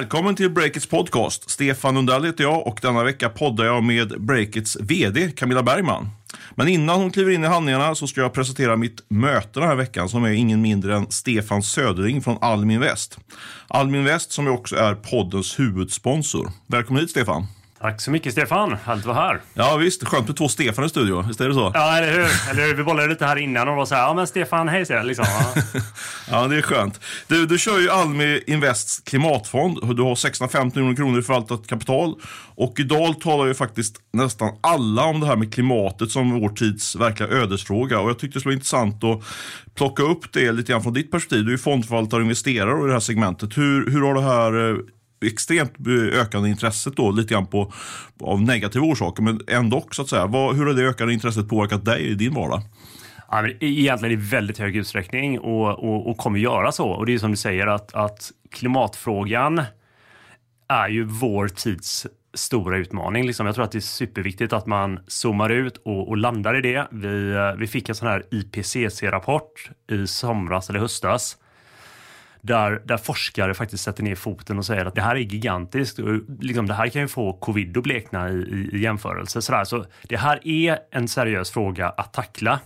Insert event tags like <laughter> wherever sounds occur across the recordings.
Välkommen till Breakits podcast. Stefan Lundell heter jag och denna vecka poddar jag med Breakits VD Camilla Bergman. Men innan hon kliver in i handlingarna så ska jag presentera mitt möte den här veckan som är ingen mindre än Stefan Södering från Almin Väst. Almin Väst som också är poddens huvudsponsor. Välkommen hit Stefan. Tack så mycket Stefan, härligt att vara här. Ja visst, skönt med två Stefan i studion, visst är det så? Ja, eller hur? Eller hur? Vi bollade lite här innan och var så här, ja men Stefan, hej säger liksom. <laughs> Ja. det är skönt. Du, du kör ju Almi Invests klimatfond. Du har 650 miljoner kronor i förvaltat kapital. Och idag talar ju faktiskt nästan alla om det här med klimatet som vår tids verkliga ödesfråga. Och jag tyckte det skulle vara intressant att plocka upp det lite grann från ditt perspektiv. Du är fondförvaltare och investerare i det här segmentet. Hur, hur har det här eh, extremt eh, ökande intresset då, lite grann på, av negativa orsaker, men ändå så att säga. Vad, hur har det ökande intresset påverkat dig i din vardag? Ja, men e-, egentligen i väldigt hög utsträckning och, och, och kommer göra så. Och det är som du säger att, att klimatfrågan är ju vår tids stora utmaning. Liksom. Jag tror att det är superviktigt att man zoomar ut och, och landar i det. Vi, eh, vi fick en sån här IPCC-rapport i somras eller höstas där, där forskare faktiskt sätter ner foten och säger att det här är gigantiskt. Och liksom, det här kan ju få covid att blekna i, i, i jämförelse. Sådär. Så det här är en seriös fråga att tackla,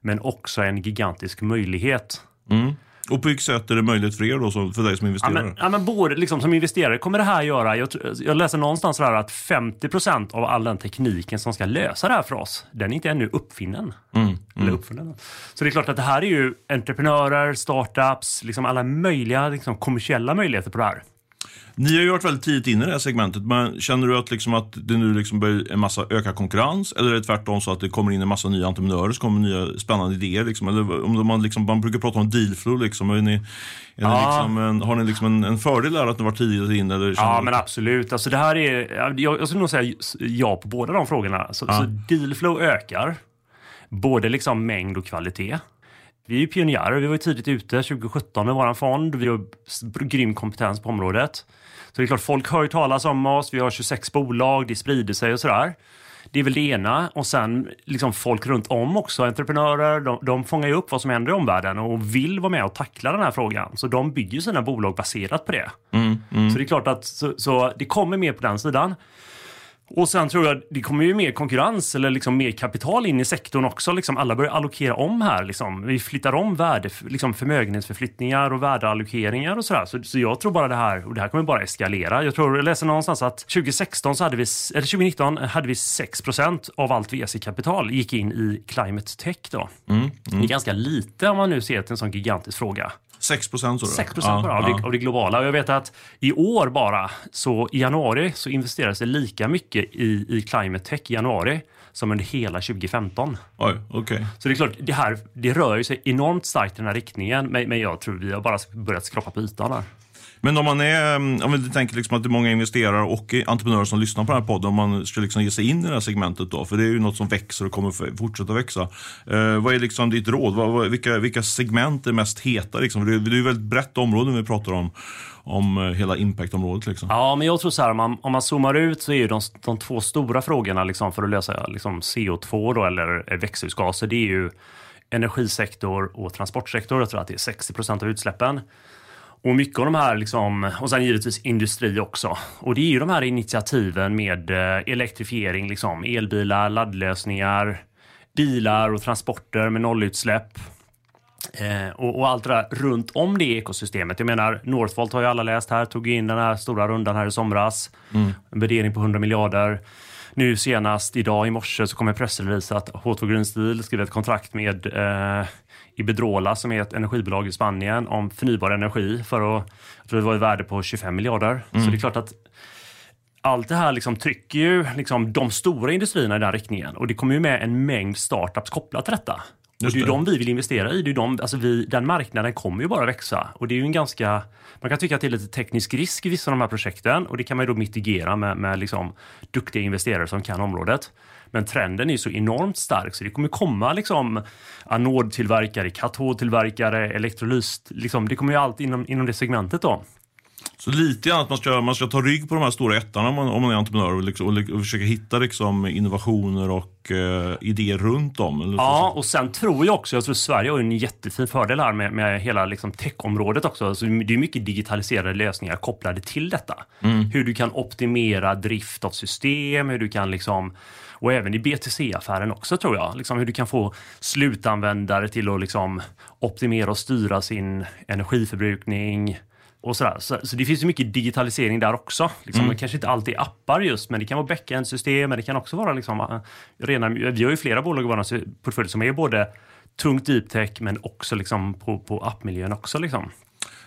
men också en gigantisk möjlighet. Mm. Och på vilket sätt är det möjligt för er då, för dig som investerare? Ja, men, ja, men både liksom, som investerare kommer det här göra, jag, jag läser någonstans där att 50% av all den tekniken som ska lösa det här för oss, den är inte ännu uppfinnen. Mm, mm. Eller uppfunnen. Så det är klart att det här är ju entreprenörer, startups, liksom alla möjliga liksom, kommersiella möjligheter på det här. Ni har ju varit väldigt tidigt inne i det här segmentet, men känner du att, liksom att det nu liksom börjar en massa ökad konkurrens? Eller är det tvärtom så att det kommer in en massa nya entreprenörer som kommer nya spännande idéer? Liksom? Eller om man, liksom, man brukar prata om dealflow, liksom. är ni, är ja. liksom en, har ni liksom en, en fördel där att ni varit tidigt in? Eller ja, men absolut. Alltså, det här är, jag, jag skulle nog säga ja på båda de frågorna. Så, ja. så dealflow ökar, både liksom mängd och kvalitet. Vi är ju pionjärer. Vi var tidigt ute 2017 med vår fond. Vi har grym kompetens på området. Så det är klart, folk hör ju talas om oss. Vi har 26 bolag, det sprider sig och sådär. Det är väl det ena. Och sen liksom folk runt om också, entreprenörer, de, de fångar ju upp vad som händer i omvärlden och vill vara med och tackla den här frågan. Så de bygger sina bolag baserat på det. Mm, mm. Så det är klart att så, så det kommer mer på den sidan. Och sen tror jag det kommer ju mer konkurrens eller liksom mer kapital in i sektorn också. Liksom alla börjar allokera om här. Liksom. Vi flyttar om värde, liksom förmögenhetsförflyttningar och värdeallokeringar och sådär. Så, så jag tror bara det här, och det här kommer bara eskalera. Jag tror, jag läser någonstans att 2016 så hade vi, eller 2019 hade vi 6% av allt VC-kapital gick in i climate tech då. Mm, mm. Det är ganska lite om man nu ser till en sån gigantisk fråga. 6 procent 6 procent bara ja, av, ja. det, av det globala. Och jag vet att i år bara, så i januari så investerades det lika mycket i, i climate tech i januari som under hela 2015. Oj, okay. Så det är klart, det här det rör ju sig enormt starkt i den här riktningen. Men, men jag tror vi har bara börjat skrapa på ytan där. Men om man är, mm, om vi tänker liksom att det är många investerare och entreprenörer som lyssnar på den här podden, om man ska liksom ge sig in i det här segmentet då, för det är ju något som växer och kommer fortsätta växa. Eh, vad är liksom ditt råd? Vad, vilka, vilka segment är mest heta? Liksom? Det, är, ju ett väldigt brett område vi pratar om om eh, hela impactområdet. Liksom. Ja, men jag tror så här, om man, om man zoomar ut så är ju de, de två stora frågorna liksom, för att lösa liksom, CO2 då, eller växthusgaser, det är ju energisektor och transportsektor. Jag tror att det är 60 procent av utsläppen. Och mycket av de här, liksom, och sen givetvis industri också. Och det är ju de här initiativen med eh, elektrifiering, liksom, elbilar, laddlösningar, bilar och transporter med nollutsläpp. Eh, och, och, allt det där runt om det ekosystemet. Jag menar, Northvolt har ju alla läst här, tog in den här stora rundan här i somras. Mm. En värdering på 100 miljarder. Nu senast idag i morse så kommer pressrelease att H2 Green Steel skriver ett kontrakt med eh, Iberdrola som är ett energibolag i Spanien om förnybar energi för att, jag tror det var ett värde på 25 miljarder. Mm. Så det är klart att allt det här liksom trycker ju liksom de stora industrierna i den riktningen och det kommer ju med en mängd startups kopplat till detta. Och det är ju de vi vill investera i. Det är de, alltså vi, den marknaden kommer ju bara växa. Och det är ju en ganska, man kan tycka att det är lite teknisk risk i vissa av de här projekten och det kan man ju då mitigera med, med liksom duktiga investerare som kan området. Men trenden är så enormt stark så det kommer komma liksom anodtillverkare, katodtillverkare, elektrolys. Liksom, det kommer ju allt inom, inom det segmentet då. Så lite grann att man ska, man ska ta rygg på de här stora ettorna om man, om man är entreprenör och, liksom, och, och försöka hitta liksom, innovationer och eh, idéer runt om. Eller ja, och sen tror jag också, jag tror Sverige har en jättefin fördel här med, med hela liksom, techområdet också. Alltså, det är mycket digitaliserade lösningar kopplade till detta. Mm. Hur du kan optimera drift av system, hur du kan liksom och även i BTC-affären också tror jag. Liksom hur du kan få slutanvändare till att liksom optimera och styra sin energiförbrukning och sådär. Så, så det finns ju mycket digitalisering där också. Liksom, mm. Det kanske inte alltid är appar just, men det kan vara backend-system, men det kan också vara liksom, uh, rena, vi har ju flera bolag i vår portfölj som är både tungt deep tech men också liksom på, på appmiljön också. Liksom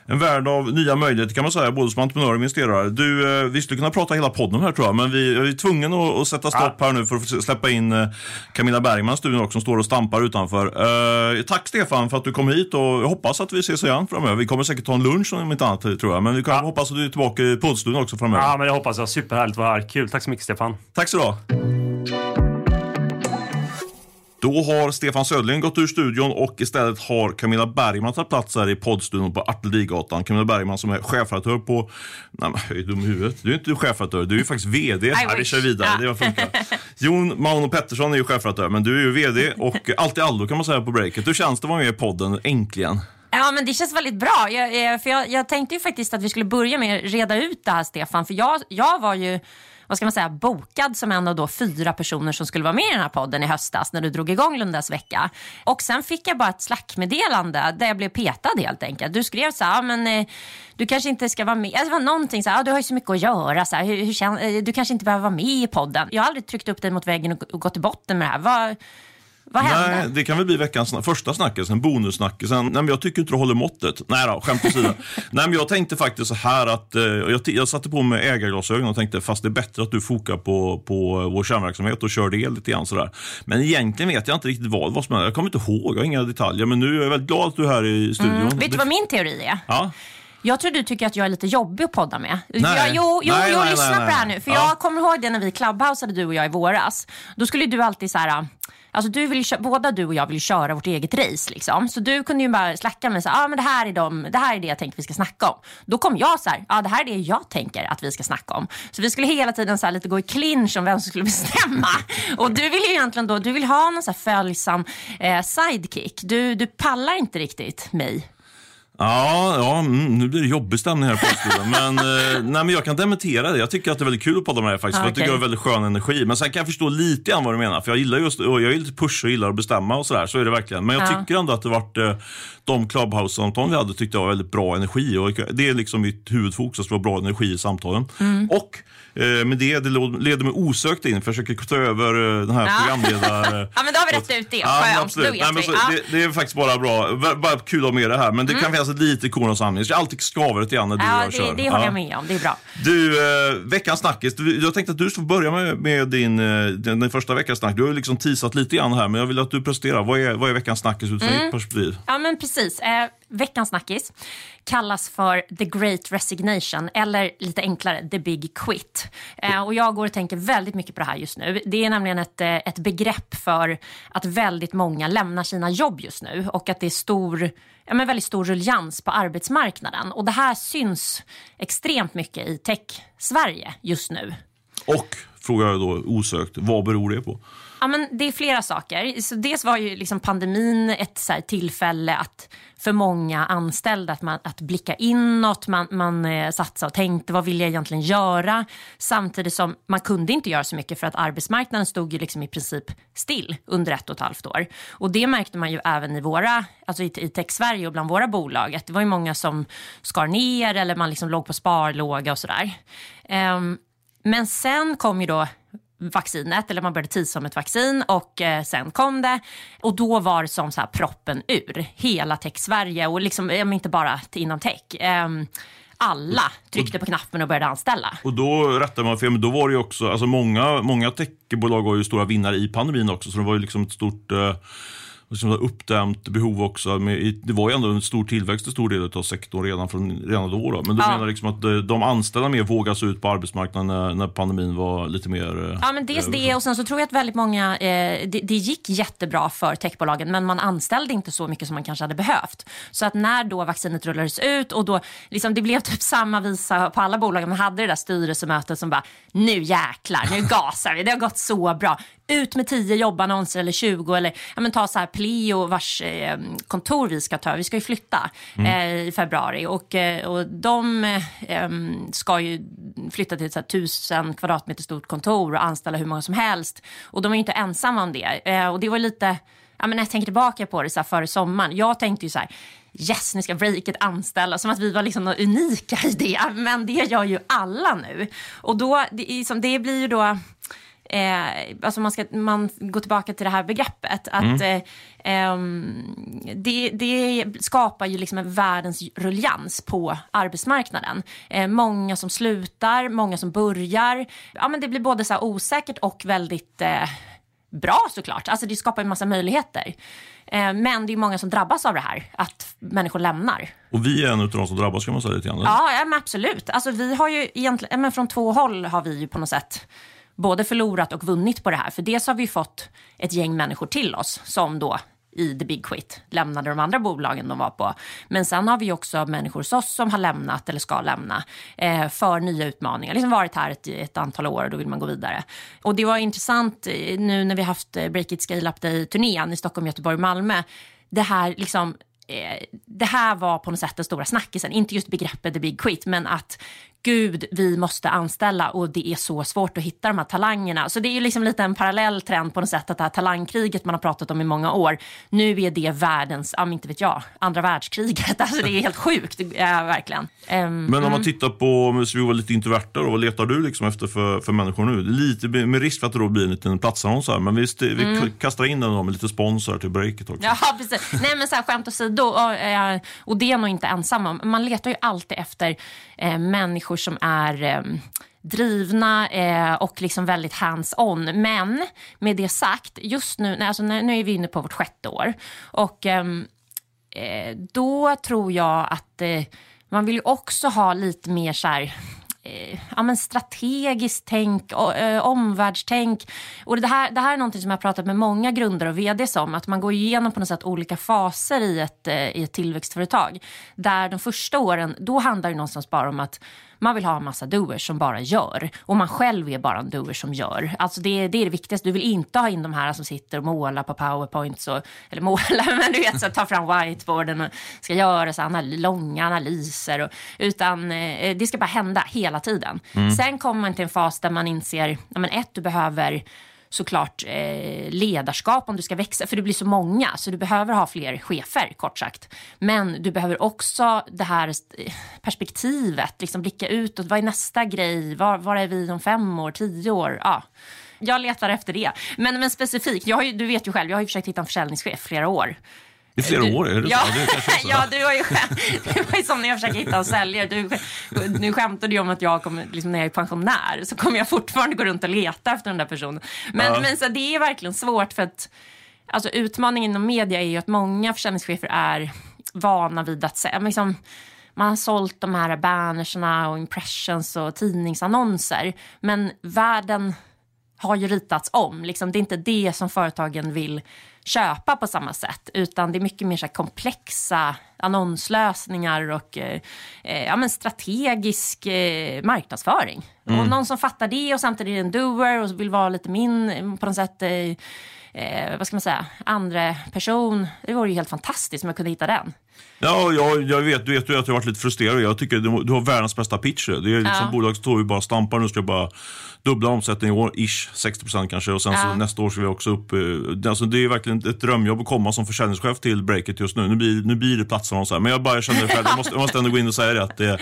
en värld av nya möjligheter kan man säga, både som entreprenör och investerare. Du, eh, vi skulle kunna prata hela podden här tror jag, men vi, vi är tvungna att, att sätta stopp här nu för att släppa in eh, Camilla Bergman studion också, som står och stampar utanför. Uh, tack Stefan för att du kom hit och jag hoppas att vi ses igen framöver. Vi kommer säkert ta en lunch om inte annat tror jag, men vi kan ja. hoppas att du är tillbaka i poddstudion också framöver. Ja, men jag hoppas jag. Superhärligt att vara här. Kul. Tack så mycket Stefan. Tack så du ha. Då har Stefan Södling gått ur studion och istället har Camilla Bergman tagit plats här i poddstudion på Artillerigatan. Camilla Bergman som är chefredaktör på... Nej, jag är dum i huvudet. Du är inte chefredaktör, du är ju faktiskt VD. Vi kör vidare, ja. det funkar. Jon Mauno Pettersson är ju chefredaktör, men du är ju VD och allt i allo kan man säga på breaket. Hur känns det att vara med i podden äntligen? Ja, men det känns väldigt bra. Jag, för jag, jag tänkte ju faktiskt att vi skulle börja med att reda ut det här, Stefan. För jag, jag var ju vad ska man säga, bokad som en av då fyra personer som skulle vara med i den här podden i höstas när du drog igång Lundas vecka. Och sen fick jag bara ett slackmeddelande där jag blev petad helt enkelt. Du skrev så här, men eh, du kanske inte ska vara med. Alltså, det var någonting så här, du har ju så mycket att göra. Så här, hur, hur, eh, du kanske inte behöver vara med i podden. Jag har aldrig tryckt upp dig mot väggen och, och gått till botten med det här. Var, vad hände? Nej, det kan väl bli veckans första snackis, en bonussnackisen. Nej, men jag tycker inte du håller måttet. Nej då, skämt åsido. <laughs> Nej, men jag tänkte faktiskt så här att eh, jag, jag satte på mig ägarglasögon och tänkte fast det är bättre att du fokar på, på vår kärnverksamhet och kör det lite grann sådär. Men egentligen vet jag inte riktigt vad, vad som är. Jag kommer inte ihåg, jag har inga detaljer. Men nu är jag väldigt glad att du är här i studion. Mm. Vet du vad min teori är? Ja. Jag tror du tycker att jag är lite jobbig att podda med. Nej. Jag, jo, jo, nej, jo nej, lyssna nej, på det här nu. För ja. jag kommer ihåg det när vi clubhouseade du och jag i våras. Då skulle du alltid så här Alltså du vill, båda du och jag vill köra vårt eget race. Liksom. Så du kunde ju bara slacka med att ah, det, här är de, det här är det jag tänker vi ska snacka om. Då kom jag så här, ah, det här är det jag tänker att vi ska snacka om. Så vi skulle hela tiden så här, lite gå i clinch om vem som skulle <laughs> bestämma. och du vill ju egentligen då, du vill ha någon så här följsam eh, sidekick. Du, du pallar inte riktigt mig Ja, ja mm, nu blir det jobbig stämning här på skolan. <laughs> men, eh, nej, men jag kan dementera det. Jag tycker att det är väldigt kul att podda med dig faktiskt. Ah, Jag tycker det är väldigt skön energi. Men sen kan jag förstå lite grann vad du menar. För jag gillar just, jag är lite push och gillar att bestämma och sådär. Så är det verkligen. Men jag ja. tycker ändå att det varit eh, de Clubhouse-samtalen vi hade tyckte jag var väldigt bra energi. Och det är liksom mitt huvudfokus, att det var bra energi i samtalen. Mm. Och men det, det leder mig osökt in, för jag försöker ta över eh, den här ja. programledaren. <laughs> ja, men då har vi rätt ut det. Ja, absolut. Nej, men så, ja. det, det, är faktiskt bara bra. Bara kul att ha med det här. Men det mm. kan finnas lite korn och sanning. Jag alltid skaver lite grann när du ja, och jag det, kör. Det håller jag med om. Det är bra. Du, eh, veckans snackis. Jag tänkte att du ska börja med, med din, eh, din, din första veckans snack. Du har liksom teasat lite grann här, men jag vill att du presenterar. Vad är, vad är veckans snackis utifrån mm. ditt perspektiv? Ja, men precis. Veckans snackis kallas för The Great Resignation eller lite enklare The Big Quit. Eh, och jag går och tänker väldigt mycket på det här just nu. Det är nämligen ett, eh, ett begrepp för att väldigt många lämnar sina jobb just nu och att det är stor ja, men väldigt stor ruljans på arbetsmarknaden. Och det här syns extremt mycket i tech-Sverige just nu. Och, frågar jag då osökt, vad beror det på? Ja, men det är flera saker. Så dels var ju liksom pandemin ett så tillfälle att för många anställda att, man, att blicka inåt. Man, man eh, satsade och tänkte vad vill jag egentligen göra? Samtidigt som man kunde inte göra så mycket för att arbetsmarknaden stod ju liksom i princip still under ett och ett halvt år. Och det märkte man ju även i våra, alltså i, i Tech-Sverige och bland våra bolag. Att det var ju många som skar ner eller man liksom låg på sparlåga och sådär. Um, men sen kom ju då vaccinet, eller man började tisa om ett vaccin och eh, sen kom det. Och då var det som så här proppen ur hela tech-Sverige och liksom, inte bara inom tech. Eh, alla tryckte på knappen och började anställa. Och då rättar man fel, men då var det ju också, alltså många, många techbolag var ju stora vinnare i pandemin också, så det var ju liksom ett stort eh liksom uppdämt behov också. Med, det var ju ändå en stor tillväxt i stor del av sektorn redan, från, redan då. då. Men du Ja. menar liksom att de, de anställda mer vågas ut på arbetsmarknaden när, när pandemin var lite mer... eh, Ja, men dels det och sen så tror jag att väldigt många, eh, det, det gick jättebra för techbolagen men man anställde inte så mycket som man kanske hade behövt. Så att när då vaccinet rullades ut och då, liksom, det blev typ samma visa på alla bolag. Man hade det där styrelsemötet som bara, nu jäklar, nu gasar vi, det har gått så bra. Ut med 10 jobbannonser eller 20 eller ja, men ta så här Pleo vars eh, kontor vi ska ta, vi ska ju flytta eh, i februari och, eh, och de eh, ska ju flytta till ett så här, tusen kvadratmeter stort kontor och anställa hur många som helst. Och de är ju inte ensamma om det. Eh, och det var lite, ja, men när jag tänker tillbaka på det så här, före sommaren, jag tänkte ju så här, yes nu ska Breakit anställa, som att vi var liksom unika i det. Men det gör ju alla nu. Och då, det, är som, det blir ju då Eh, alltså man, ska, man går tillbaka till det här begreppet. Att, eh, ehm, det, det skapar ju liksom en världens ruljans på arbetsmarknaden. Eh, många som slutar, många som börjar. Ja, men det blir både så osäkert och väldigt eh, bra såklart. Alltså det skapar en massa möjligheter. Eh, men det är många som drabbas av det här, att människor lämnar. Och vi är en av de som drabbas kan man säga lite grann. Ja, ja men absolut. Alltså, vi har ju egentligen, men från två håll har vi ju på något sätt både förlorat och vunnit på det här. För dels har vi fått ett gäng människor till oss som då i The Big Quit lämnade de andra bolagen de var på. Men sen har vi också människor hos oss som har lämnat eller ska lämna eh, för nya utmaningar. Liksom varit här ett, ett antal år och då vill man gå vidare. Och det var intressant eh, nu när vi haft eh, Break It Scale Up Day-turnén i Stockholm, Göteborg, Malmö. Det här liksom eh, det här var på något sätt den stora snackisen. Inte just begreppet the big quit, men att gud, vi måste anställa och det är så svårt att hitta de här talangerna. Så det är ju liksom lite en parallell trend på något sätt att det här talangkriget man har pratat om i många år, nu är det världens, ja inte vet jag, andra världskriget. <laughs> Alltså det är helt sjukt, äh, verkligen. Ehm, Men om man tittar på, om vi vara lite introverta då, vad letar du liksom efter för, för människor nu? Lite med risk för att det då blir en liten platsannons här, men vi, vi kastar in den då med lite sponsor till breaket också. Ja, <laughs> precis. Nej, men så här, skämt åsido, och, eh, och det är nog inte ensam om. Man letar ju alltid efter eh, människor som är eh, drivna eh, och liksom väldigt hands-on. Men med det sagt, just nu, alltså, nu, är vi inne på vårt sjätte år. Och ehm, eh, då tror jag att eh, man vill ju också ha lite mer så här eh, ja, men strategiskt tänk, eh, omvärldstänk. Och det, här, det här är något som jag har pratat med många grundare och vds om. Att man går igenom på något sätt olika faser i ett, eh, i ett tillväxtföretag. Där de första åren, då handlar det någonstans bara om att man vill ha en massa doers som bara gör. Och man själv är bara en doer som gör. Alltså det, det är det viktigaste. Du vill inte ha in de här som sitter och målar på powerpoints. Och, eller målar, <laughs> men du vet, så ta fram whiteboarden och ska göra så anal långa analyser. Och, utan eh, det ska bara hända hela tiden. Sen kommer man till en fas där man inser, ja, men ett, du behöver såklart eh, ledarskap om du ska växa, för det blir så många, så du behöver ha fler chefer, kort sagt. Men du behöver också det här eh, perspektivet, liksom blicka utåt, vad är nästa grej, var, var är vi om fem år, tio år? Ja. Jag letar efter det. Men, men specifikt, jag har ju, du vet ju själv, jag har ju försökt hitta en försäljningschef flera år. I flera Du- år, är det ja, så? Det kanske <laughs> ja, du har ju skämt. <laughs> Det var ju som när jag försöker hitta en säljare. Du, nu skämtade du om att jag kommer, liksom, när jag är pensionär så kommer jag fortfarande gå runt och leta efter den där personen. Men, Ja. men så det är verkligen svårt för att alltså, utmaningen inom media är ju att många försäljningschefer är vana vid att säga, liksom, man har sålt de här bannerserna och impressions och tidningsannonser. Men världen har ju ritats om. Liksom, det är inte det som företagen vill köpa på samma sätt utan det är mycket mer så komplexa annonslösningar och eh, eh, ja, men strategisk eh, marknadsföring. Och någon som fattar det och samtidigt är en doer och vill vara lite min på något sätt eh, eh, vad ska man säga, andra person. Det vore ju helt fantastiskt om jag kunde hitta den. Ja, jag, jag vet, du vet ju att jag har varit lite frustrerad. Jag tycker du, du har världens bästa pitch. Det är liksom Ja. bolag som står ju bara stampar. Nu ska jag bara dubbla omsättningen i år, ish, 60% kanske. Och sen så Ja. nästa år ska vi också upp. eh, det- Alltså, det är verkligen ett drömjobb att komma som försäljningschef till Breakit just nu. Nu blir, nu blir det platser och så här. Men jag bara känner det själv, jag måste, jag måste ändå gå in och säga det. Att, det,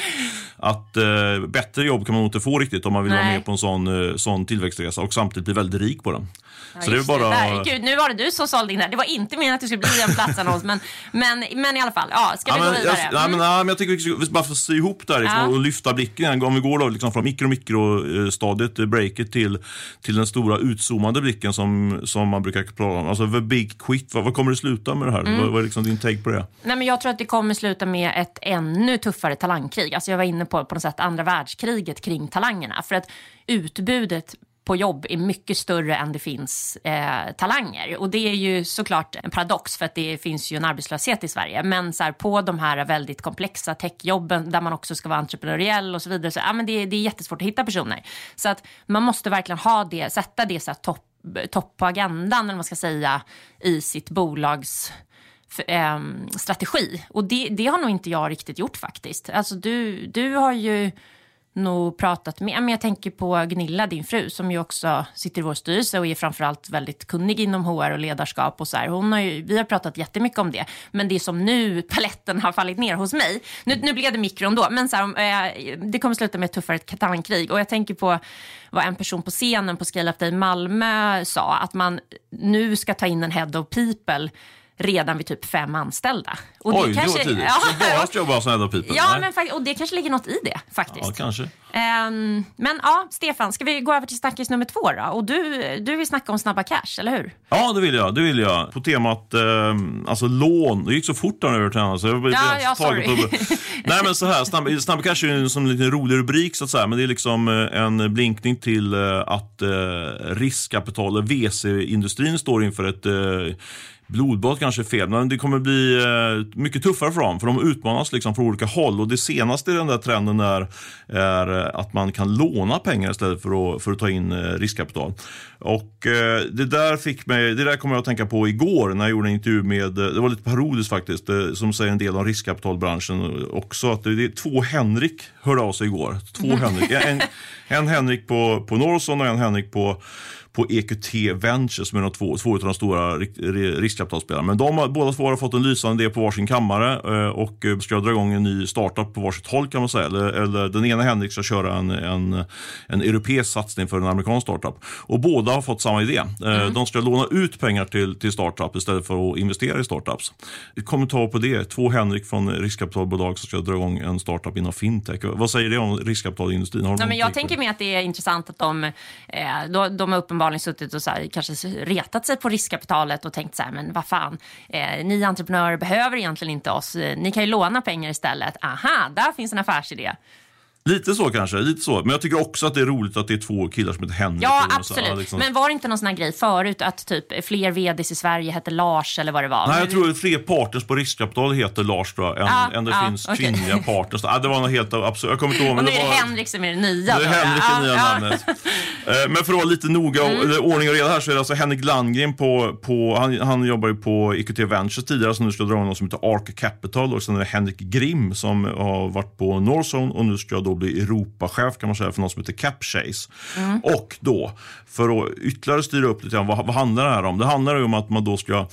att eh, bättre jobb kan man nog inte få riktigt om man vill vara Nej. med på en sån, eh, sån tillväxtresa och samtidigt bli väldigt rik på den. Ja, så det är bara... Där. Gud, nu var det du som sålde in det här. Det var inte meningen att det skulle bli en platsannons, men, men, men i alla fall. Ja, ska vi Ja, gå men, vidare? jag, nej, men, nej, men jag tycker vi ska, bara få sy ihop det här liksom, Ja. och lyfta blicken. Om vi går då, liksom, från mikro-mikro-stadiet, eh, breaket, till, till den stora utzoomade blicken som, som man brukar prata om. Alltså the big quit. Vad, vad kommer det sluta med det här? Mm. Vad, vad är liksom din take på det? Nej, men jag tror att det kommer sluta med ett ännu tuffare talangkrig. Alltså jag var inne på på något sätt andra världskriget kring talangerna. För att utbudet på jobb är mycket större än det finns eh, talanger. Och det är ju såklart en paradox för att det finns ju en arbetslöshet i Sverige. Men så här, på de här väldigt komplexa techjobben där man också ska vara entreprenöriell och så vidare. Så, ja, men det, det är jättesvårt att hitta personer. Så att man måste verkligen ha det, sätta det så här, topp topp på agendan, eller man ska säga, i sitt bolags ehm, strategi. Och det, det har nog inte jag riktigt gjort faktiskt. Alltså du, du har ju nog pratat med, men jag tänker på Gunilla, din fru, som ju också sitter i vår styrelse och är framförallt väldigt kunnig inom HR och ledarskap och så här. Hon har ju, vi har pratat jättemycket om det, men det är som nu paletten har fallit ner hos mig. Nu, nu blev det mikron då, men så här, eh, det kommer sluta med ett tuffare katankrig och jag tänker på vad en person på scenen på Scale Up Day Malmö sa, att man nu ska ta in en head of people redan vid typ fem anställda. Och Oj, det var tidigt. Ja, Så vara sån här people? ja Nej. men och det kanske ligger något i det faktiskt. Ja, kanske. Ehm, men ja, Stefan, ska vi gå över till snackis nummer två då? Och du, du vill snacka om snabba cash, eller hur? Ja, det vill jag. Det vill jag. På temat eh, alltså lån. Det gick så fort där nu över till henne, så jag Ja, ja, sorry. på... <laughs> Nej, men så här. Snabb, snabb cash är ju som en liten rolig rubrik, så att säga. Men det är liksom eh, en blinkning till eh, att eh, riskkapital och VC-industrin står inför ett eh, Blodbad kanske är fel, men det kommer bli eh, mycket tuffare för dem. För de utmanas liksom från olika håll. Och det senaste i den där trenden är, är eh, att man kan låna pengar istället för att, för att ta in eh, riskkapital. Och det där fick mig, det där kommer jag att tänka på igår när jag gjorde en intervju med, det var lite parodiskt faktiskt, som säger en del om riskkapitalbranschen också. Att det, det är två Henrik hörde av sig igår. Två <laughs> Henrik. En, en Henrik på, på Norson och en Henrik på på EQT Ventures som är de två, två av de stora riskkapitalspelarna. Men de har, båda två har fått en lysande idé på varsin kammare eh, och eh, ska dra igång en ny startup på varsitt håll kan man säga. Eller, eller den ena Henrik ska köra en, en, en europeisk satsning för en amerikansk startup. Och båda har fått samma idé. Eh, De ska låna ut pengar till, till startup istället för att investera i startups. Kommentar på det. Två Henrik från riskkapitalbolag som ska dra igång en startup inom fintech. Vad säger det om riskkapitalindustrin? Har Nej, men jag tänker mig att det är intressant att de, eh, de, de har uppenbarligen suttit och så här, kanske retat sig på riskkapitalet och tänkt så här, men vad fan, eh, ni entreprenörer behöver egentligen inte oss, eh, ni kan ju låna pengar istället. Aha, där finns en affärsidé. Lite så kanske, lite så. Men jag tycker också att det är roligt att det är två killar som heter Henrik. Ja, absolut. ja, liksom. Men var det inte någon sån här grej förut att typ fler vds i Sverige hette Lars eller vad det var? Nej, jag tror att fler partners på riskkapital heter Lars tror jag, än, Ja, än det ja, finns okej. kvinnliga partners. Ja, det var något helt absurt. Jag kommer inte ihåg. Och nu det är det var... Henrik som är det nya. Det är. Henrik det nya namnet. <laughs> Eh, Men för att vara lite noga, och, eller ordning och reda här, så är det alltså Henrik Landgren på, på han, han jobbar ju på EQT Ventures tidigare, som nu ska dra igång något som heter Arc Capital. Och sen är det Henrik Grim som har varit på Northzone och nu ska då bli Europachef kan man säga för något som heter Capchase. Och då, för att ytterligare styra upp lite grann, vad, vad handlar det här om? Det handlar ju om att man då ska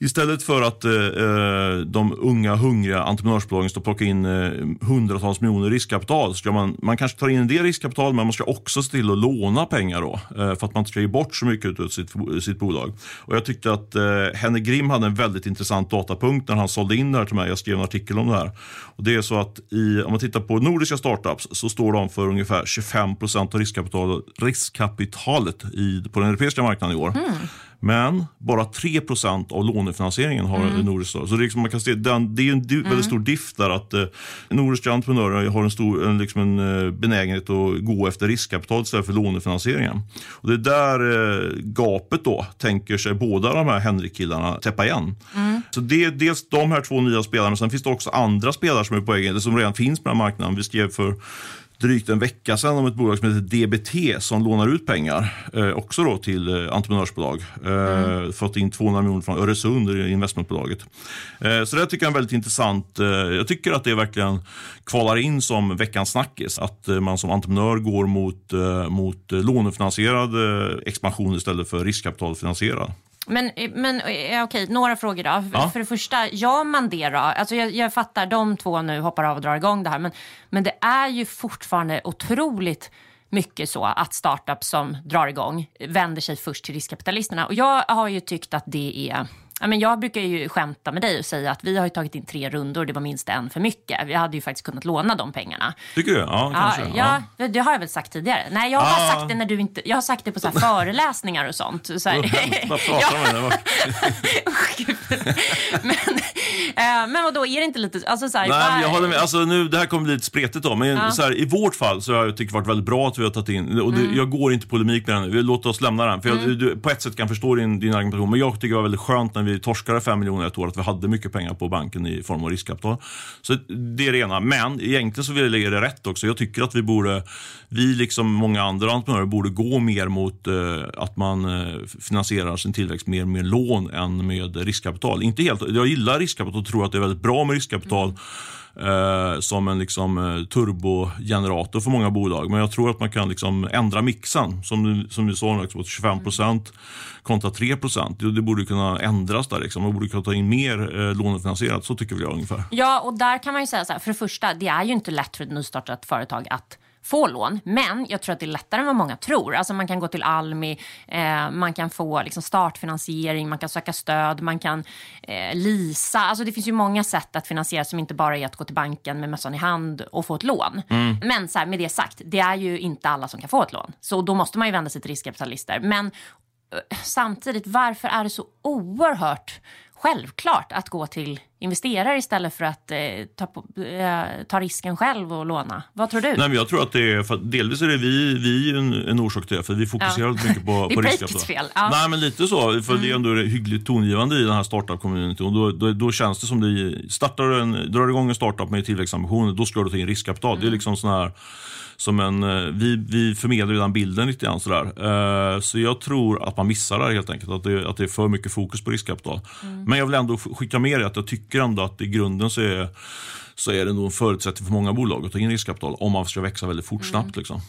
Istället för att eh, eh, de unga hungriga entreprenörsbolagen ska plocka in eh, hundratals miljoner riskkapital så ska man, man kanske tar in en del riskkapital men man ska också se till att låna pengar då eh, för att man inte ska ge bort så mycket av sitt, sitt bolag. Och jag tyckte att eh, Henrik Grim hade en väldigt intressant datapunkt när han sålde in det här till mig. Jag skrev en artikel om det här. Och det är så att i, om man tittar på nordiska startups så står de för ungefär 25 procent av riskkapital, riskkapitalet i, på den europeiska marknaden i år. Mm. Men bara 3% av lånefinansieringen har mm. nordiska. Så det är, liksom, man kan se, den, det är en di- väldigt stor diff där att eh, nordiska entreprenörer har en, stor, en, liksom en eh, benägenhet att gå efter riskkapital istället för lånefinansieringen. Och det är där eh, gapet då tänker sig båda de här Henrik-killarna täppa igen. Så det är dels de här två nya spelarna, men sen finns det också andra spelare som är på eller som redan finns på den här marknaden. Vi skrev för drygt en vecka sedan om ett bolag som heter DBT som lånar ut pengar eh, också då till eh, entreprenörsbolag. Eh, Fått in 200 miljoner från Öresund, investmentbolaget. Eh, så det tycker jag är väldigt intressant. Eh, jag tycker att det verkligen kvalar in som veckans snackis. Att eh, man som entreprenör går mot, eh, mot lånefinansierad expansion istället för riskkapitalfinansierad. Men, men eh, okej, några frågor då. Ja. För det första, gör man det då? Alltså jag, jag fattar, de två nu hoppar av och drar igång det här. Men, men det är ju fortfarande otroligt mycket så att startups som drar igång vänder sig först till riskkapitalisterna. Och jag har ju tyckt att det är Ja, men jag brukar ju skämta med dig och säga att vi har ju tagit in tre rundor, det var minst en för mycket. Vi hade ju faktiskt kunnat låna de pengarna. Tycker du? Ja, kanske. Ja, ja. Det har jag väl sagt tidigare. Nej, jag har Ah. sagt det när du inte... Jag har sagt det på så <laughs> föreläsningar och sånt. Så här. Vad pratar du om? <laughs> <laughs> Men, <laughs> eh, men vadå, är det inte lite... Alltså, så här, Nej, men jag håller med. Alltså, nu, det här kommer bli lite spretigt då, men så här, i vårt fall så har jag tyckt varit väldigt bra att vi har tagit in, och det, Mm. jag går inte polemik med den låt oss lämna den. För jag, du, på ett sätt kan jag förstå din, din argumentation, men jag tycker det var väldigt skönt när vi torskade 5 miljoner ett år, att vi hade mycket pengar på banken i form av riskkapital. Så det är det ena. Men egentligen så vill jag lägga det rätt också. Jag tycker att vi borde, vi liksom många andra entreprenörer borde gå mer mot eh, att man eh, finansierar sin tillväxt mer med lån än med riskkapital. Inte helt, jag gillar riskkapital och tror att det är väldigt bra med riskkapital eh, som en liksom, eh, turbogenerator för många bolag. Men jag tror att man kan liksom ändra mixen, som du, som du sa, liksom, 25% kontra 3 det, det borde kunna ändras där. Liksom. Man borde kunna ta in mer eh, lånefinansierat, så tycker väl jag ungefär. Ja, och där kan man ju säga så här, för det första, det är ju inte lätt för ett nystartat företag att få lån, men jag tror att det är lättare än vad många tror. Alltså man kan gå till Almi, eh, man kan få liksom startfinansiering, man kan söka stöd, man kan eh, leasa. Alltså det finns ju många sätt att finansiera som inte bara är att gå till banken med mössan i hand och få ett lån. Men så här, med det sagt, det är ju inte alla som kan få ett lån. Så då måste man ju vända sig till riskkapitalister. Men eh, samtidigt, varför är det så oerhört självklart att gå till investerare istället för att eh, ta, på, eh, ta risken själv och låna? Vad tror du? Nej, men jag tror att det är, för delvis är det vi, vi en, en orsak till det, för vi fokuserar Ja. mycket på, <laughs> på riskkapital. ja. Mm. Nej, men lite så, för det är ändå hyggligt tongivande i den här startup-communityn. Och då, då, då känns det som det, startar en, drar du igång en startup med tillväxtambitioner, då ska du ta in riskkapital. Mm. Det är liksom sån här, som en, eh, vi, vi förmedlar ju den bilden lite grann sådär. Eh, Så jag tror att man missar det här helt enkelt, att det, att det är för mycket fokus på riskkapital. Mm. Men jag vill ändå skicka med det att jag tycker ändå att i grunden så är så är det nog en förutsättning för många bolag att ta in riskkapital om man ska växa väldigt fort snabbt. Liksom.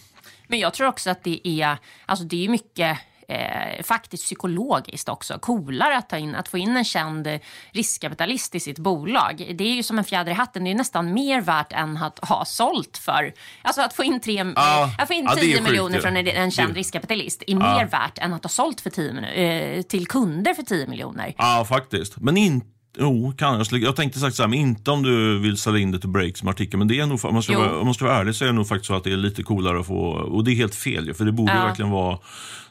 Men jag tror också att det är, alltså det är mycket eh, faktiskt psykologiskt också coolare att, ta in, att få in en känd riskkapitalist i sitt bolag. Det är ju som en fjäder i hatten, det är nästan mer värt än att ha sålt för. Alltså att få in, tre, eh, att få in ja, det är 10 sjukt miljoner ju. från en, en känd Det- riskkapitalist är mer värt än att ha sålt för 10, minu- eh, till kunder för 10 miljoner. Ja, faktiskt. Men inte Jo, kanske. Jag tänkte sagt så här, men inte om du vill sälja in det till Break som artikel. Men det är nog, om man, ska Jo. vara, om man ska vara ärlig så är det nog faktiskt så att det är lite coolare att få, och det är helt fel ju, för det borde Ja. verkligen vara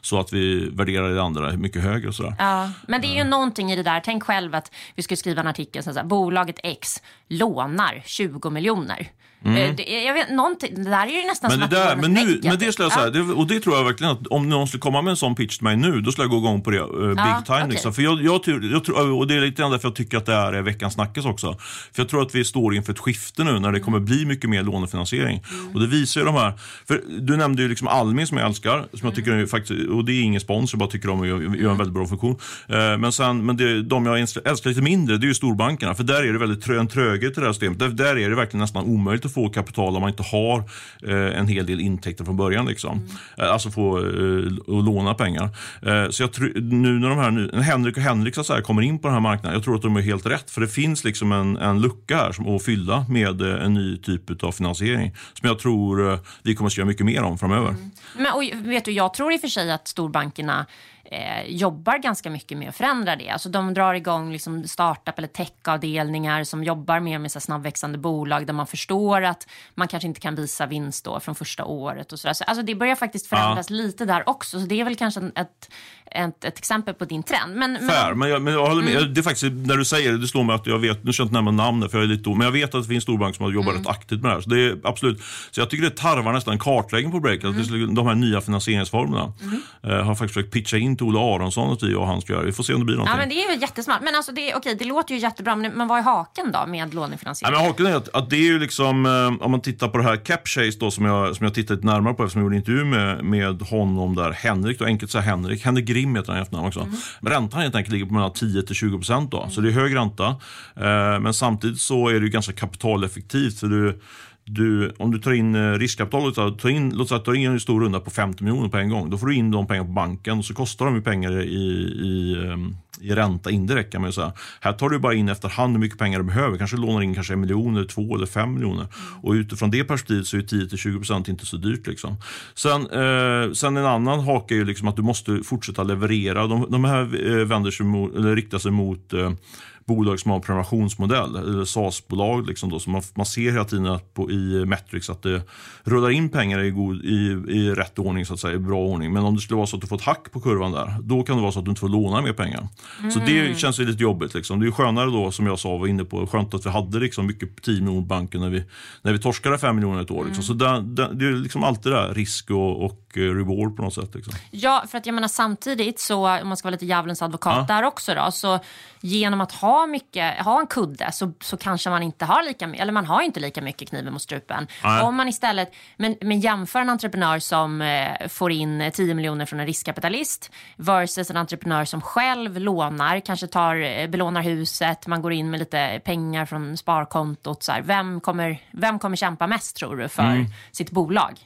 så att vi värderar det andra mycket högre och sådär. Ja, men det är ju någonting i det där. Tänk själv att vi skulle skriva en artikel som säger bolaget X lånar 20 miljoner. Eh, Det, jag vet, någonting, det där är ju nästan Mm. Men som det, att där, men, nu, men det skulle jag säga, det, och det tror jag verkligen att om någon skulle komma med en sån pitch till mig nu, då skulle jag gå igång på det uh, big Ja, time. okej. Liksom. För jag, jag, jag, och det är lite grann därför jag tycker att det här är veckans snackis också. För jag tror att vi står inför ett skifte nu när det kommer bli mycket mer lånefinansiering. Och det visar ju de här, för du nämnde ju liksom Almi som jag älskar, som jag tycker är faktiskt, och det är ingen sponsor, jag bara tycker de gör, gör en väldigt bra funktion. Eh, men sen, men det, de jag älskar lite mindre, det är ju storbankerna. För där är det väldigt trö, en tröghet i det här systemet. Där, där är det verkligen nästan omöjligt att få kapital om man inte har eh, en hel del intäkter från början. Liksom. Eh, alltså få eh, och låna pengar. Så jag tror, nu när de här, nu, Henrik och Henrik så säga, kommer in på den här marknaden, jag tror att de är helt rätt. För det finns liksom en, en lucka här som, att fylla med en ny typ av finansiering. Som jag tror vi kommer att göra mycket mer om framöver. Men, och, vet du, jag tror i och för sig att storbankerna eh, jobbar ganska mycket med att förändra det. Alltså, de drar igång liksom startup eller techavdelningar som jobbar mer med så snabbväxande bolag där man förstår att man kanske inte kan visa vinst då från första året. Och så där. Så, alltså, det börjar faktiskt förändras lite där också. Så det är väl kanske ett, ett, ett exempel på din trend. Men, men, Fair, men jag, men jag håller med. Det är faktiskt, när du säger det, det slår mig att jag vet, nu ska jag inte nämna namnet för jag är lite men jag vet att det finns storbank som har jobbat rätt aktivt med det här. Så det är absolut, så jag tycker det tarvar nästan kartläggning på Break, att det skulle- de här nya finansieringsformerna. Eh, har faktiskt försökt pitcha in till Ola Aronsson att vi och han ska göra. Vi får se om det blir någonting. Ja, men det är ju jättesmart. Men alltså, det, okej, det låter ju jättebra, men, vad är haken då med lånefinansiering? men haken är att, att det är ju liksom, eh, om man tittar på det här Capchase då som jag, som jag tittat lite närmare på eftersom jag gjorde intervju med, med honom där, Henrik då, enkelt säga Henrik, Henrik Grim heter han i efternamn också. Men räntan helt enkelt ligger på mellan 10 till 20 procent då, så det är hög ränta. Eh, men samtidigt så är det ganska kapitaleffektivt för du du, om du tar in eh, riskkapital, tar- in, låt säga att du tar in en stor runda på 50 miljoner på en gång. Då får du in de pengarna på banken och så kostar de ju pengar i, i, ehm, i ränta indirekt kan man ju säga. Här tar du bara in efterhand hur mycket pengar du behöver. Kanske lånar in kanske en miljon, eller två eller fem miljoner. Och utifrån det perspektivet så är 10-20% inte så dyrt. Liksom. Sen, eh, sen en annan hake är ju liksom att du måste fortsätta leverera. De, de här eh, vänder sig mot, eller riktar sig mot eh, bolag som har en prenumerationsmodell, eller SAS-bolag. Liksom då, så man, man ser hela tiden att på, i Metrics att det rullar in pengar i, god, i, i rätt ordning, så att säga, i bra ordning. Men om det skulle vara så att du får ett hack på kurvan där, då kan det vara så att du inte får låna mer pengar. Mm. Så det mm. känns ju lite jobbigt. Liksom. Det är skönare då, som jag sa, var inne på, skönt att vi hade liksom mycket 10 miljoner banken när vi, när vi torskade 5 miljoner ett år. Liksom. Mm. Så det, det, det, är liksom alltid det där, risk och, och Eh, reward på något sätt. Liksom. Ja, för att jag menar samtidigt så, om man ska vara lite djävulens advokat ja. där också då, så genom att ha mycket, ha en kudde så, så kanske man inte har lika eller man har inte lika mycket kniven mot strupen. Ja. Om man istället, men, men jämför en entreprenör som eh, får in 10 miljoner från en riskkapitalist versus en entreprenör som själv lånar, kanske tar, eh, belånar huset, man går in med lite pengar från sparkontot. Så här. Vem, kommer, vem kommer kämpa mest tror du för mm. sitt bolag?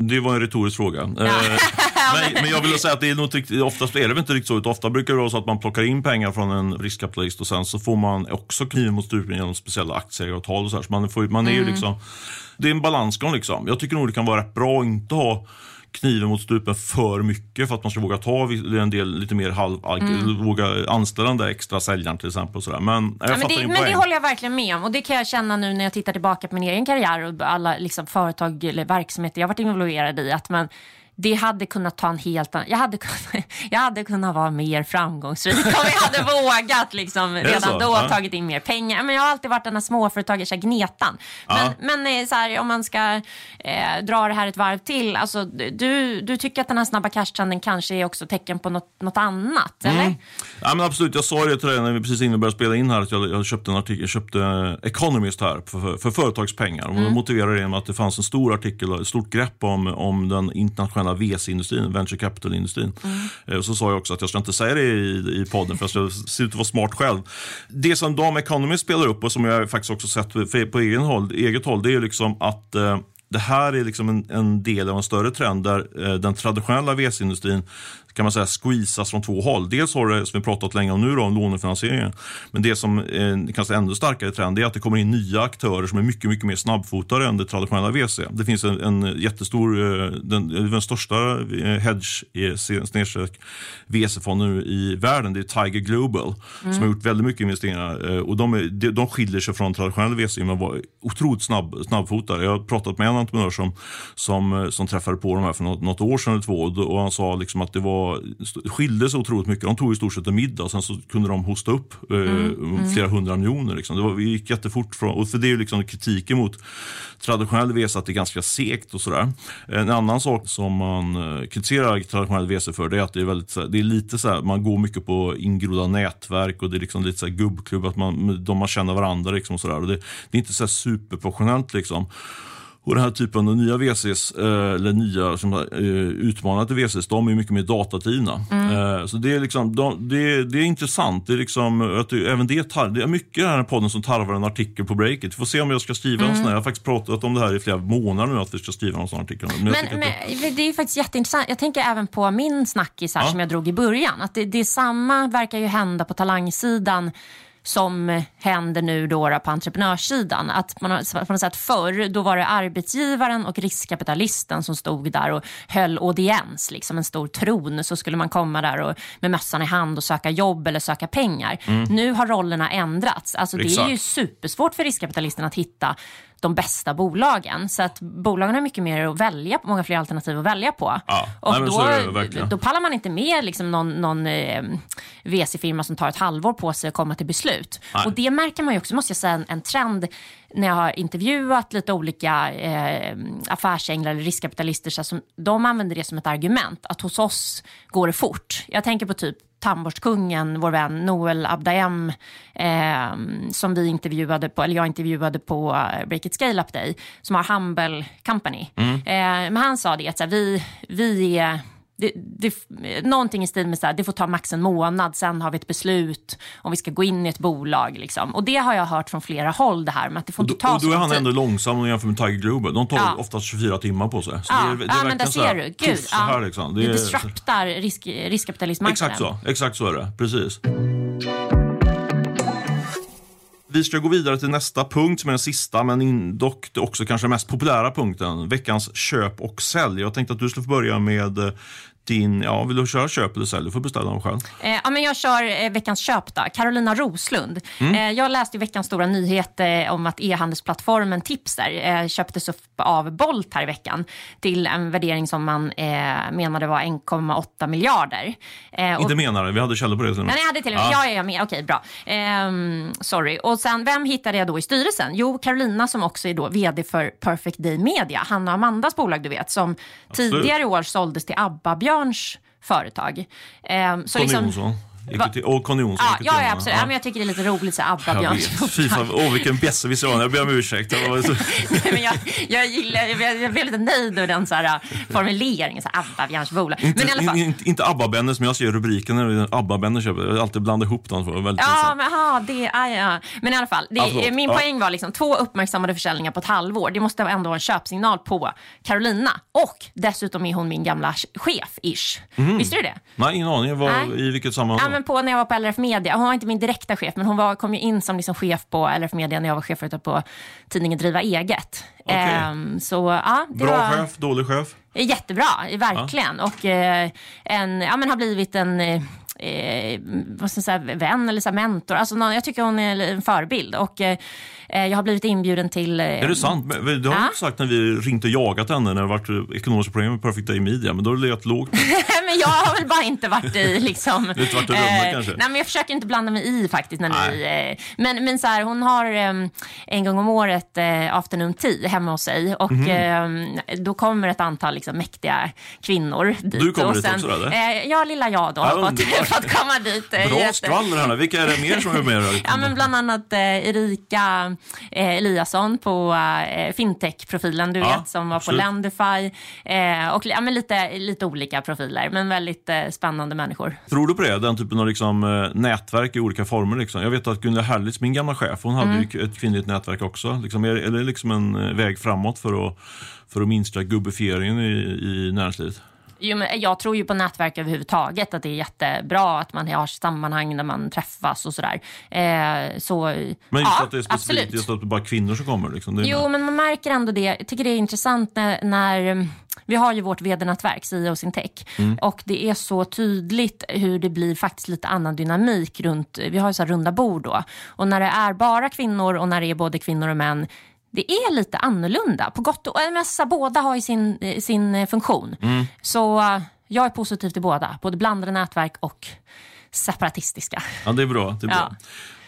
Det var en retorisk fråga. <laughs> Ja. Eh, men, men, jag vill säga att det är nog inte, oftast är det väl inte riktigt så. Ofta brukar det vara så att man plockar in pengar från en riskkapitalist och sen så får man också kniven mot strupen genom speciella aktieägaravtal och så, här. så man, får, man är mm. ju liksom, det är en balansgång liksom. Jag tycker nog det kan vara rätt bra att inte ha kniven mot strupen för mycket för att man ska våga ta en del lite mer halv, mm. våga anställa den där extra säljaren till exempel. Och sådär. Men, jag ja, men, det, men det håller jag verkligen med om och det kan jag känna nu när jag tittar tillbaka på min egen karriär och alla liksom, företag eller verksamheter jag varit involverad i. Att man, det hade kunnat ta en helt annan... Jag hade kunnat, <laughs> jag hade kunnat vara mer framgångsrik om jag hade vågat liksom, redan då ja. tagit in mer pengar. Men jag har alltid varit den här småföretagers gnetan. Ja. Men, men eh, så här, om man ska eh, dra det här ett varv till. Alltså, du, du tycker att den här snabba cash-trenden kanske är också tecken på något, något annat? Mm. Eller? Ja, men absolut, jag sa det till dig när vi precis innan började spela in här att jag, jag köpte en artikel, jag köpte Economist här för, för, för företagspengar. Och mm. motiverade det med att det fanns en stor artikel, ett stort grepp om, om den internationella hela VC-industrin, venture capital-industrin. Mm. Och så sa jag också att jag ska inte säga det i, i podden för jag ska se ut att vara smart själv. Det som Dam Economy spelar upp och som jag faktiskt också sett på egen håll, eget håll, det är liksom att eh, det här är liksom en, en, del av en större trend där eh, den traditionella VC-industrin kan man säga squeezas från två håll. Dels har det, som vi pratat länge om nu, då, lånefinansieringen. Men det som är kanske ännu starkare trend är att det kommer in nya aktörer som är mycket, mycket mer snabbfotade än det traditionella VC. Det finns en, en jättestor, eh, den, den största eh, hedge VC-fonden i världen, det är Tiger Global, mm. som har gjort väldigt mycket investeringar. Eh, och de, är, de skiljer sig från traditionella VC med att vara otroligt snabb, snabbfotade. Jag har pratat med en entreprenör som, som, som träffade på de här för något, något år sedan eller två och han sa liksom att det var skilde sig otroligt mycket. De tog i stort sett en middag och sen så kunde de hosta upp eh, mm, mm. flera hundra miljoner. Liksom. Det, var, det gick jättefort. Från, och för det är ju liksom kritiken mot traditionell VC att det är ganska segt och sådär. En annan sak som man eh, kritiserar traditionell VC för det är att det är, väldigt, det är lite så här, man går mycket på ingrodda nätverk och det är liksom lite så här gubbklubb, att man, de man känner varandra liksom och sådär. Det, det är inte så superprofessionellt liksom. Och den här typen av nya VCs, eh, eller nya som, eh, utmanande VCs, de är mycket mer datadrivna. Mm. Eh, så det är, liksom, de, det, det, är intressant. Det är liksom, att det, även det, tar, det är mycket i den här podden som tarvar en artikel på breaket. Vi får se om jag ska skriva mm. en sån här. Jag har faktiskt pratat om det här i flera månader nu, att vi ska skriva en sån artikel. Men, men, men det är faktiskt jätteintressant. Jag tänker även på min snackis här ja. som jag drog i början. Att det, det är samma verkar ju hända på talangsidan som händer nu då på entreprenörssidan. Att man har, på något sätt förr då var det arbetsgivaren och riskkapitalisten som stod där och höll audiens, liksom en stor tron. Så skulle man komma där och, med mössan i hand och söka jobb eller söka pengar. Mm. Nu har rollerna ändrats. Alltså, det är ju supersvårt för riskkapitalisten att hitta de bästa bolagen. Så att bolagen har mycket mer att välja på, många fler alternativ att välja på. Ja, och nej, då, då pallar man inte med liksom någon, någon eh, VC-firma som tar ett halvår på sig att komma till beslut. Nej. Och det märker man ju också, måste jag säga, en, en trend när jag har intervjuat lite olika eh, affärsänglar eller riskkapitalister, så som, de använder det som ett argument, att hos oss går det fort. Jag tänker på typ tandborstkungen, vår vän Noel Abdaem, eh, som vi intervjuade på, eller jag intervjuade på eh, Break It Scale Up Day, som har Humble Company. Mm. Eh, men han sa det att så här, vi, vi är det, det, någonting i stil med så här, det får ta max en månad, sen har vi ett beslut om vi ska gå in i ett bolag. Liksom. Och det har jag hört från flera håll det här, med att det får Och inte då, ta och då är han tid. ändå långsam om du jämför med Tiger Global. De tar Ja. oftast 24 timmar på sig. Så Ja, det det ja men där ser du. Gud, puff, så här liksom. det, Det disruptar risk, riskkapitalismmarknaden. Exakt så, exakt så är det. Precis. Vi ska gå vidare till nästa punkt som är den sista, men dock också kanske den mest populära punkten. Veckans köp och sälj. Jag tänkte att du skulle få börja med eh, din, ja, vill du köra köp eller sälj? Du får beställa dem själv. Eh, ja, men jag kör eh, veckans köp då. Carolina Roslund. Mm. Eh, jag läste i veckans stora nyhet eh, om att e-handelsplattformen Tipster eh, köptes upp av Bolt här i veckan till en värdering som man eh, menade var 1,8 miljarder. Och- Inte menar det, vi hade källor på det. Nej, jag hade till och med. Ja. Ja, jag är med. Okej, bra. Ehm, sorry. Och sen, vem hittade jag då i styrelsen? Jo, Carolina som också är då vd för Perfect Day Media. Hanna och Amandas bolag, du vet, som tidigare i år såldes till Abba Björns företag. Ehm, så Conny liksom, Till- Och Conny Jonsson. Ja, ja, ja absolut. Ja. men jag tycker det är lite roligt, så Abba vet. Fy fan, åh vilken besserwisser jag var. Jag ber om ursäkt. Var. <laughs> Nej, men jag, jag, gillar, jag, blev- jag blev lite nöjd med den så här, formuleringen, så här, Abba Björns bolag. Inte, Men i alla fall. in, inte, inte ABBA-Bennes, men jag ser rubriken när ABBA-Bennes köper. Jag alltid blandat ihop dem. Väldigt Ja, pinsamt. men, aha, det, ah, ja. men i alla fall. Det, förlåt. min poäng var liksom två uppmärksammade försäljningar på ett halvår. Det måste ändå vara en köpsignal på Carolina. Och dessutom är hon min gamla chef-ish. Visste du det? Nej, ingen aning. Nej. I vilket sammanhang? Ja, men på, när jag var på LRF Media. Hon var inte min direkta chef, men hon var, kom ju in som liksom chef på LRF Media när jag var chef ute på tidningen Driva Eget. Okej. Ehm, så ja, Bra var... chef, dålig chef? Jättebra, verkligen. Och eh, en, ja, men har blivit en eh, eh, vad ska säga, vän eller så mentor. Alltså, någon, jag tycker hon är en förebild. Och, eh, jag har blivit inbjuden till... Eh, Är det sant? Men Det har du inte sagt när vi ringt och jagat henne när det varit eh, ekonomiska problem med Perfect Day Media. Men då har det legat lågt. <laughs> men jag har väl bara inte varit i liksom... Du <laughs> har inte varit i rummet kanske? Nej, men jag försöker inte blanda mig i faktiskt. När Nej. ni, eh, men men så här, hon har eh, en gång om året eh, afternoon tea hemma hos sig. Och eh, då kommer ett antal liksom, mäktiga kvinnor dit. Du kommer dit också, eller? Eh, ja, lilla jag då Ja, fått komma dit. Bra skvaller. Vilka är det mer som är med? <laughs> Ja, men bland annat eh, Erika eh, Eliasson på eh, fintech-profilen, du Ja, vet, som var absolut. på Lendify. Eh, och ja, men lite, lite olika profiler, men väldigt spännande människor. Tror du på det? Den typen av liksom, nätverk i olika former? Liksom. Jag vet att Gunilla Herlitz, min gamla chef, hon hade Mm. ett kvinnligt nätverk också. Liksom, är, är det liksom en väg framåt för att, för att minska gubbifieringen i, i näringslivet? Jo, men jag tror ju på nätverk överhuvudtaget, att det är jättebra att man har sammanhang där man träffas och sådär. Eh, så, Men just ja, att det är specifikt, just att det är bara kvinnor som kommer. Liksom. Jo, men man märker ändå det. Jag tycker det är intressant när, när mm, vi har ju vårt vd-nätverk, CEO Syntech, Mm. och det är så tydligt hur det blir faktiskt lite annan dynamik runt, vi har ju så här runda bord då, och när det är bara kvinnor och när det är både kvinnor och män, det är lite annorlunda, på gott och här, båda har ju sin, eh, sin eh, funktion. Mm. Så eh, jag är positiv till båda, både blandade nätverk och separatistiska. Ja, det är bra. Det är bra.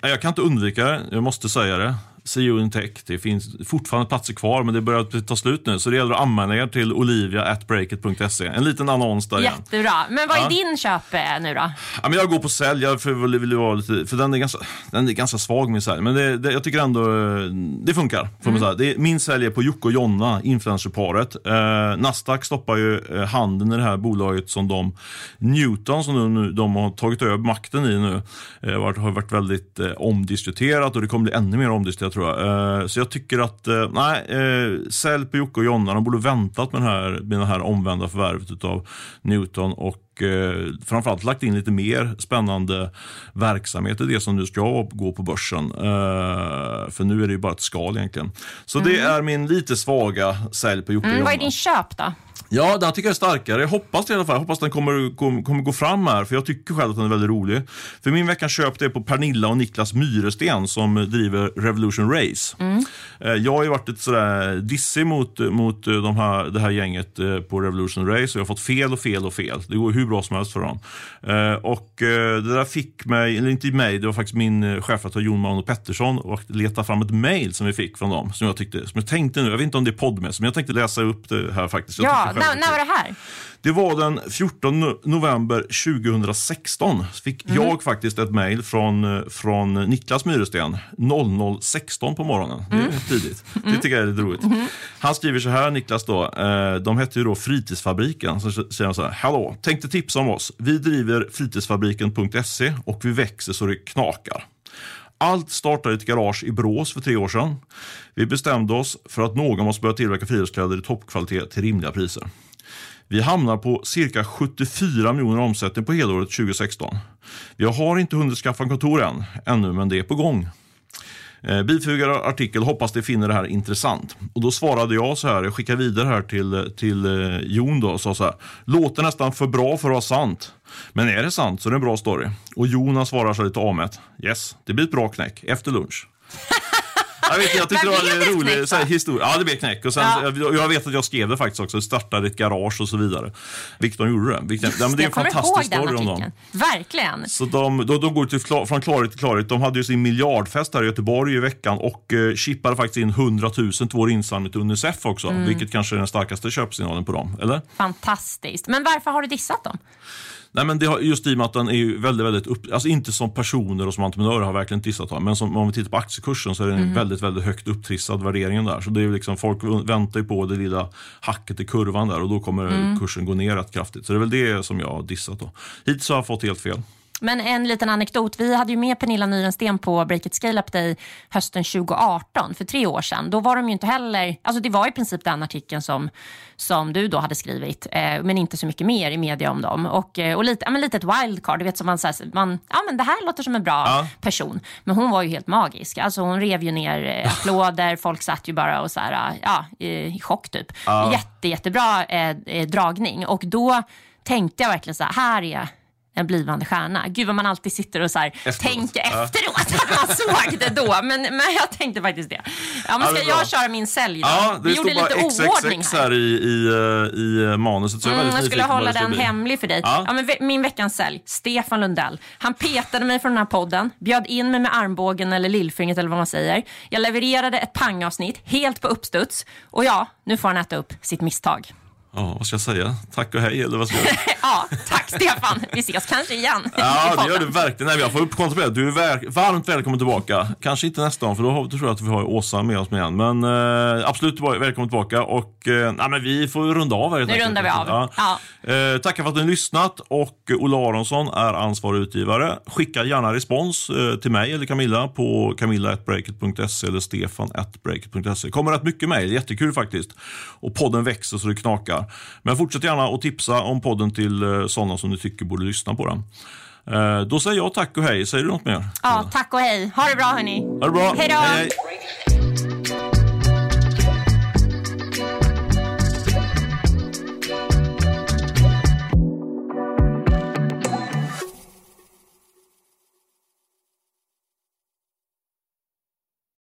Ja. Jag kan inte undvika det, jag måste säga det. CEO Tech, det finns fortfarande platser kvar men det börjar ta slut nu. Så det gäller att anmäla er till olivia.breakit.se. En liten annons där igen. Jättebra. Men vad är Ja. din köp eh, nu då? Ja, men jag går på sälj, för, vill, vara lite, för den är ganska, den är ganska svag min sälj. Men det, det, jag tycker ändå eh, det funkar. Får säga. Det min sälj är på Jocke och Jonna, influencerparet. Eh, Nasdaq stoppar ju eh, handen i det här bolaget som de, Newton som de, nu, de har tagit över makten i nu, eh, har varit väldigt eh, omdiskuterat och det kommer bli ännu mer omdiskuterat tror jag. Eh, så jag tycker att, eh, nej, eh, sälj på Jocke och Jonna, de borde väntat med, den här, med det här omvända förvärvet utav Newton och eh, framförallt lagt in lite mer spännande verksamhet i det som nu ska gå på börsen. För nu är det ju bara ett skal egentligen. Så det är min lite svaga sälj på Jocke och Mm, vad är Jonna. din köp då? Ja, den tycker jag är starkare. Jag hoppas det i alla fall. Jag hoppas den kommer, kommer, kommer gå fram här, för jag tycker själv att den är väldigt rolig. För min veckans köp det är på Pernilla och Niklas Myresten som driver Revolution Race. Eh, Jag har ju varit lite sådär dissig mot, mot eh, de här, det här gänget eh, på Revolution Race och jag har fått fel och fel och fel. Det går hur bra som helst för dem. Och det där fick mig, eller inte mig, det var faktiskt min chefredaktör Jon Mano Pettersson och leta fram ett mail som vi fick från dem som jag tyckte, som jag tänkte nu, jag vet inte om det är poddmässigt, men jag tänkte läsa upp det här faktiskt. Jag Ja, när, när var det här? det var den 14 no- november 2016. Så fick Mm. jag faktiskt ett mejl från, eh, från Niklas Myresten 00.16 på morgonen. Det är Mm. tidigt. Det tycker jag är lite roligt. Han skriver så här, Niklas då. Eh, de hette ju då Fritidsfabriken. Så säger han så här. Hallå, tänkte tipsa om oss. Vi driver fritidsfabriken.se och vi växer så det knakar. Allt startade i ett garage i Brås för tre år sedan. Vi bestämde oss för att någon måste börja tillverka friidrottskläder i toppkvalitet till rimliga priser. Vi hamnar på cirka 74 miljoner omsättning på helåret 2016. Vi har inte hunnit skaffa kontor än, ännu, men det är på gång. Eh, Bifogade artikel, hoppas de finner det här intressant. Och då svarade jag så här, jag skickar vidare här till, till eh, Jon då och sa så här. Låter nästan för bra för att vara sant. Men är det sant så är det en bra story. Och Jonas svarar så lite avmätt. Yes, det blir ett bra knäck efter lunch. <laughs> Jag, vet, jag tyckte det var en knäck rolig här, historia. Ja, det blev knäck. Och sen, Ja. jag, vet att jag skrev det faktiskt också. Startade ett garage och så vidare. Vilket de gjorde det. Vilket, ja, men det är en fantastisk story om dem. Verkligen. Så de, de, de går till, från klarhet till klarhet. De hade ju sin miljardfest här i Göteborg i veckan och eh, chippade faktiskt in 100 000 till vår insamling till Unicef också. Mm. Vilket kanske är den starkaste köpsignalen på dem, eller? Fantastiskt. Men varför har du dissat dem? Nej, men det har, just i och med att den är ju väldigt, väldigt upp, alltså inte som personer och som entreprenörer har verkligen dissat men som, om vi tittar på aktiekursen så är den Mm. väldigt, väldigt högt upptrissad värderingen där. Så det är liksom, folk väntar ju på det lilla hacket i kurvan där och då kommer Mm. kursen gå ner rätt kraftigt. Så det är väl det som jag har dissat då. Hittills har jag fått helt fel. Men en liten anekdot. Vi hade ju med Pernilla Nyrensten på Break It Scale Up Day hösten 2018, för tre år sedan. Då var de ju inte heller... Alltså det var i princip den artikeln som, som du då hade skrivit, eh, men inte så mycket mer i media om dem. Och, eh, och lite, ja, men lite ett wildcard. Du vet, som man, här, man, ja, men det här låter som en bra Ja. person. Men hon var ju helt magisk. Alltså hon rev ju ner eh, applåder, folk satt ju bara och så här, ja, i, chock typ. Jätte, jättebra eh, eh, dragning. Och då tänkte jag verkligen så här, här är en blivande stjärna. Gud vad man alltid sitter och så här, Efteråt. tänker Ja. efteråt <laughs> att man såg det då. Men, men jag tänkte faktiskt det. Ja, men Ja, ska bra. jag köra min sälj då? Ja, det Vi gjorde lite oordning här. här i, i, eh, i manuset. Så jag Mm, jag skulle hålla den hemlig för dig. Ja. Ja. men ve- min veckans sälj, Stefan Lundell. Han petade mig från den här podden, bjöd in mig med armbågen eller lillfingret eller vad man säger. Jag levererade ett pangavsnitt, helt på uppstuds. Och ja, nu får han äta upp sitt misstag. Ja, vad ska jag säga? Tack och hej, eller vad ska jag <laughs> Ja, tack Stefan. Vi ses kanske igen Ja, det gör du verkligen. Nej, jag får kontrollera. Du är varmt välkommen tillbaka. Kanske inte nästa gång, för då har- då tror jag att vi har Åsa med oss med igen. Men eh, absolut välkommen tillbaka. Och eh, nej, men vi får runda av här. Nu enkelt. rundar vi av. Ja. Eh, tackar för att ni har lyssnat. Och Ola Aronsson är ansvarig utgivare. Skicka gärna respons eh, till mig eller Camilla på camilla.breakit.se eller stefan.breakit.se. kommer rätt mycket mejl, jättekul faktiskt. Och podden växer så det knakar. Men fortsätt gärna att tipsa om podden till eh, sådana som ni tycker borde lyssna på den. Eh, då säger jag tack och hej. Säger du något mer? Ja, tack och hej. Ha det bra hörni. Ha det bra. Hej då. hej.